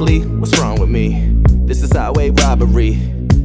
Honestly, what's wrong with me? This is highway robbery.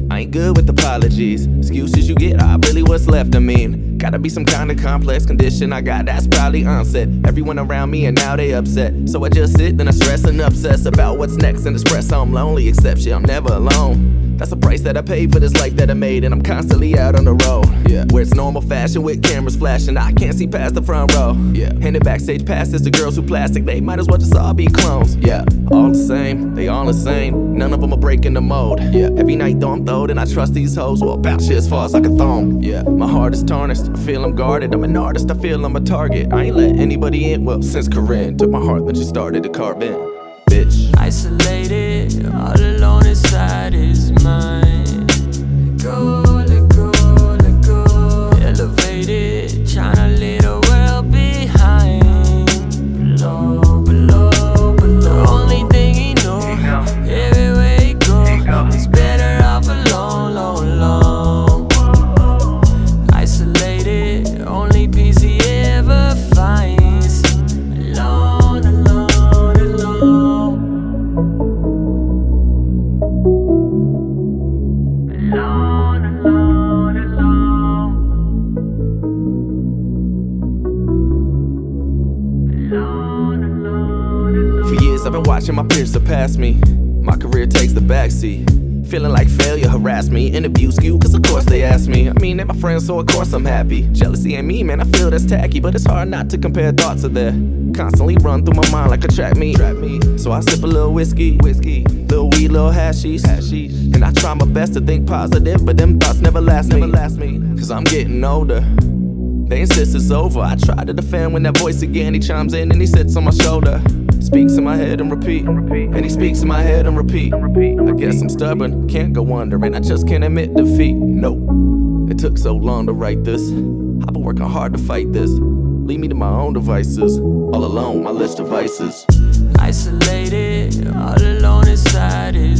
I ain't good with apologies. Excuses you get are really what's left of me. Gotta be some kind of complex condition I got that's probably onset. Everyone around me and now they upset. So I just sit and I stress and obsess about what's next and express how I'm lonely. Except shit, I'm never alone. That's the price that I paid for this life that I made, and I'm constantly out on the road. Yeah, where it's normal fashion with cameras flashing, I can't see past the front row. Yeah, handed backstage passes to girls who plastic, they might as well just all be clones. Yeah, all the same, they all the same. None of them are breaking the mold. Yeah, every night though I'm throwed, and I trust these hoes. will about shit as far as I can throw 'em. Yeah, my heart is tarnished. I feel I'm guarded. I'm an artist. I feel I'm a target. I ain't let anybody in. Well, since Corinne took my heart when she started to carve in. Bitch. Isolated, been watching my peers surpass me. My career takes the backseat. Feeling like failure harass me. Interviews skew, cause of course they ask me. I mean, they're my friends, so of course I'm happy. Jealousy ain't me, man, I feel that's tacky. But it's hard not to compare thoughts of there. Constantly run through my mind like a track meet. So I sip a little whiskey, whiskey, little weed, little hashies, hashies. And I try my best to think positive, but them thoughts never last me. Never last me. Cause I'm getting older. They insist it's over. I try to defend when that voice again. He chimes in and he sits on my shoulder. Speaks in my head and repeat. And he speaks in my head and repeat. I guess I'm stubborn, can't go under, and I just can't admit defeat. No, it took so long to write this. I've been working hard to fight this. Leave me to my own devices. All alone, my list of vices. Isolated, all alone inside it.